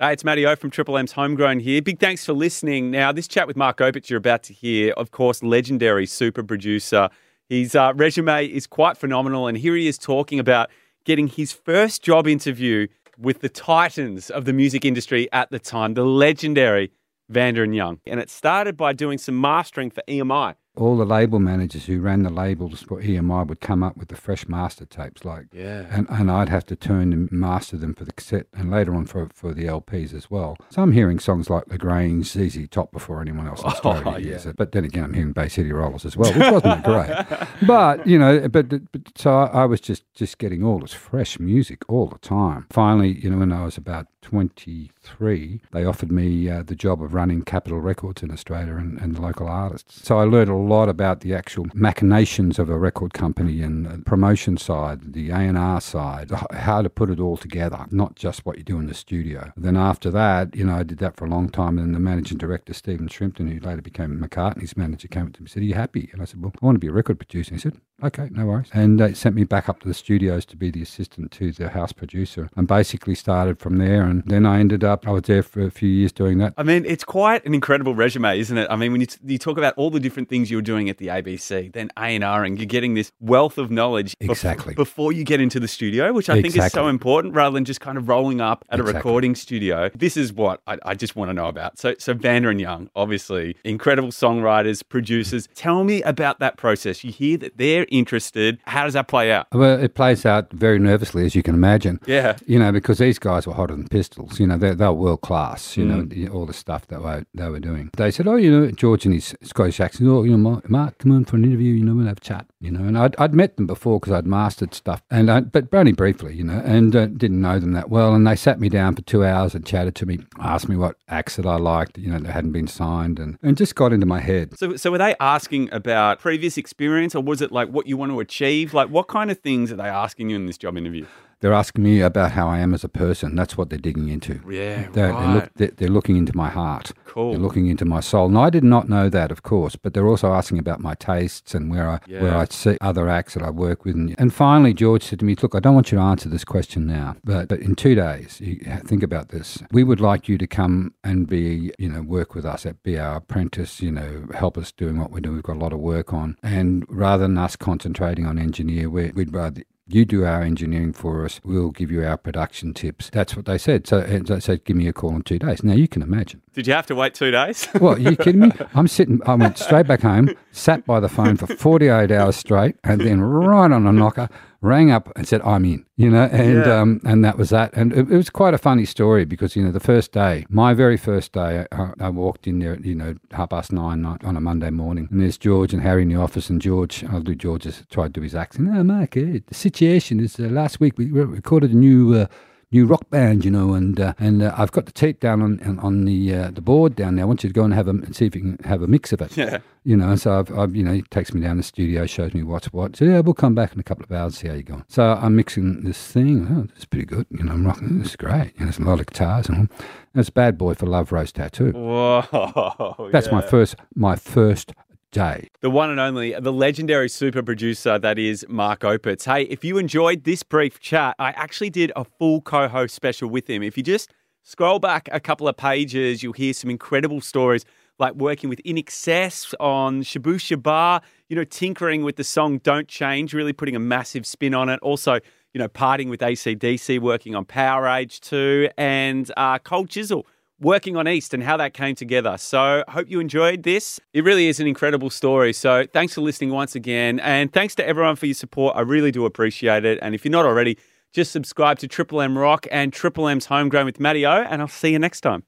Hey, it's Matty O from Triple M's Homegrown here. Big thanks for listening. Now, this chat with Mark Opitz you're about to hear, of course, legendary super producer. His uh, resume is quite phenomenal, and here he is talking about getting his first job interview with the titans of the music industry at the time, the legendary Vanda and Young. And it started by doing some mastering for EMI all the label managers who ran the labels for EMI would come up with the fresh master tapes, like, Yeah. and, and I'd have to turn and master them for the cassette and later on for, for the LPs as well. So I'm hearing songs like La Grange, ZZ Top before anyone else in oh, Australia Oh, yeah. it. But then again, I'm hearing Bay City Rollers as well, which wasn't great. But, you know, but, but so I, I was just, just getting all this fresh music all the time. Finally, you know, when I was about 23, they offered me uh, the job of running Capitol Records in Australia and, and the local artists. So I learned a lot about the actual machinations of a record company and promotion side, the A&R side, how to put it all together, not just what you do in the studio. Then after that, you know, I did that for a long time. And the managing director, Stephen Shrimpton, who later became McCartney's manager, came up to me and said, Are you happy? And I said, Well, I want to be a record producer. He said, Okay, no worries. And they sent me back up to the studios to be the assistant to the house producer and basically started from there. And then I ended up, I was there for a few years doing that. I mean, it's quite an incredible resume, isn't it? I mean, when you, t- you talk about all the different things you were doing at the ABC, then A&R, and you're getting this wealth of knowledge bef- Exactly. before you get into the studio, which I think is so important rather than just kind of rolling up at a recording studio. This is what I, I just want to know about. So, so Vanda and Young, obviously, incredible songwriters, producers. Tell me about that process. You hear that they're interested. How does that play out? Well, it plays out very nervously, as you can imagine. Yeah. You know, because these guys were hotter than pistols. You know, they're, they're world class. You know, all the stuff that were, they were doing. They said, "Oh, you know, George and his Scottish accent. Oh, you know, Mark, Mark come on for an interview. You know, we'll have a chat. You know." And I'd, I'd met them before because I'd mastered stuff, and I, but only briefly. You know, and uh, didn't know them that well. And they sat me down for two hours and chatted to me, asked me what acts that I liked. You know, that hadn't been signed, and and just got into my head. So, so were they asking about previous experience, or was it like what you want to achieve? Like, what kind of things are they asking you in this job interview? They're asking me about how I am as a person. That's what they're digging into. Yeah, They're, they're, right. look, they're, they're looking into my heart. Cool. They're looking into my soul. And I did not know that, of course, but they're also asking about my tastes and where I where I see other acts that I work with. And, and finally, George said to me, "Look, I don't want you to answer this question now, but but in two days, you think about this. We would like you to come and be, you know, work with us, at be our apprentice. You know, help us doing what we do. We've got a lot of work on, and rather than us concentrating on engineer, we, we'd rather." You do our engineering for us. We'll give you our production tips. That's what they said. So and they said, give me a call in two days. Now you can imagine. Did you have to wait two days? What, are you kidding me? I'm sitting, I went straight back home, sat by the phone for 48 hours straight, and then right on a knocker, rang up and said, I'm in, you know, and Yeah. um, and that was that. And it, it was quite a funny story because, you know, the first day, my very first day, I, I walked in there, at, you know, half past nine night on a Monday morning, and there's George and Harry in the office, and George, I'll do George's, tried to do his accent. No, Mark, eh, the situation is uh, last week we recorded a new. Uh, new rock band, you know, and uh, and uh, I've got the tape down on on, the uh, the board down there. I want you to go and have a and see if you can have a mix of it. Yeah. You know, so I've, I've you know he takes me down the studio, shows me what's what. So yeah, we'll come back in a couple of hours, see how you're going. So I'm mixing this thing. Oh, it's pretty good. You know, I'm rocking. This is great. You know, there's a lot of guitars and all. That's Bad Boy for Love Rose Tattoo. Whoa. That's my first my first day. The one and only, the legendary super producer that is Mark Opitz. Hey, if you enjoyed this brief chat, I actually did a full co host special with him. If you just scroll back a couple of pages, you'll hear some incredible stories like working with INXS on Shabooh Shoobah, you know, tinkering with the song Don't Change, really putting a massive spin on it. Also, you know, partying with AC/DC, working on Powerage 2, and uh, Cold Chisel working on East and how that came together. So, hope you enjoyed this. It really is an incredible story. So, thanks for listening once again. And thanks to everyone for your support. I really do appreciate it. And if you're not already, just subscribe to Triple M Rock and Triple M's Homegrown with Matty O, and I'll see you next time.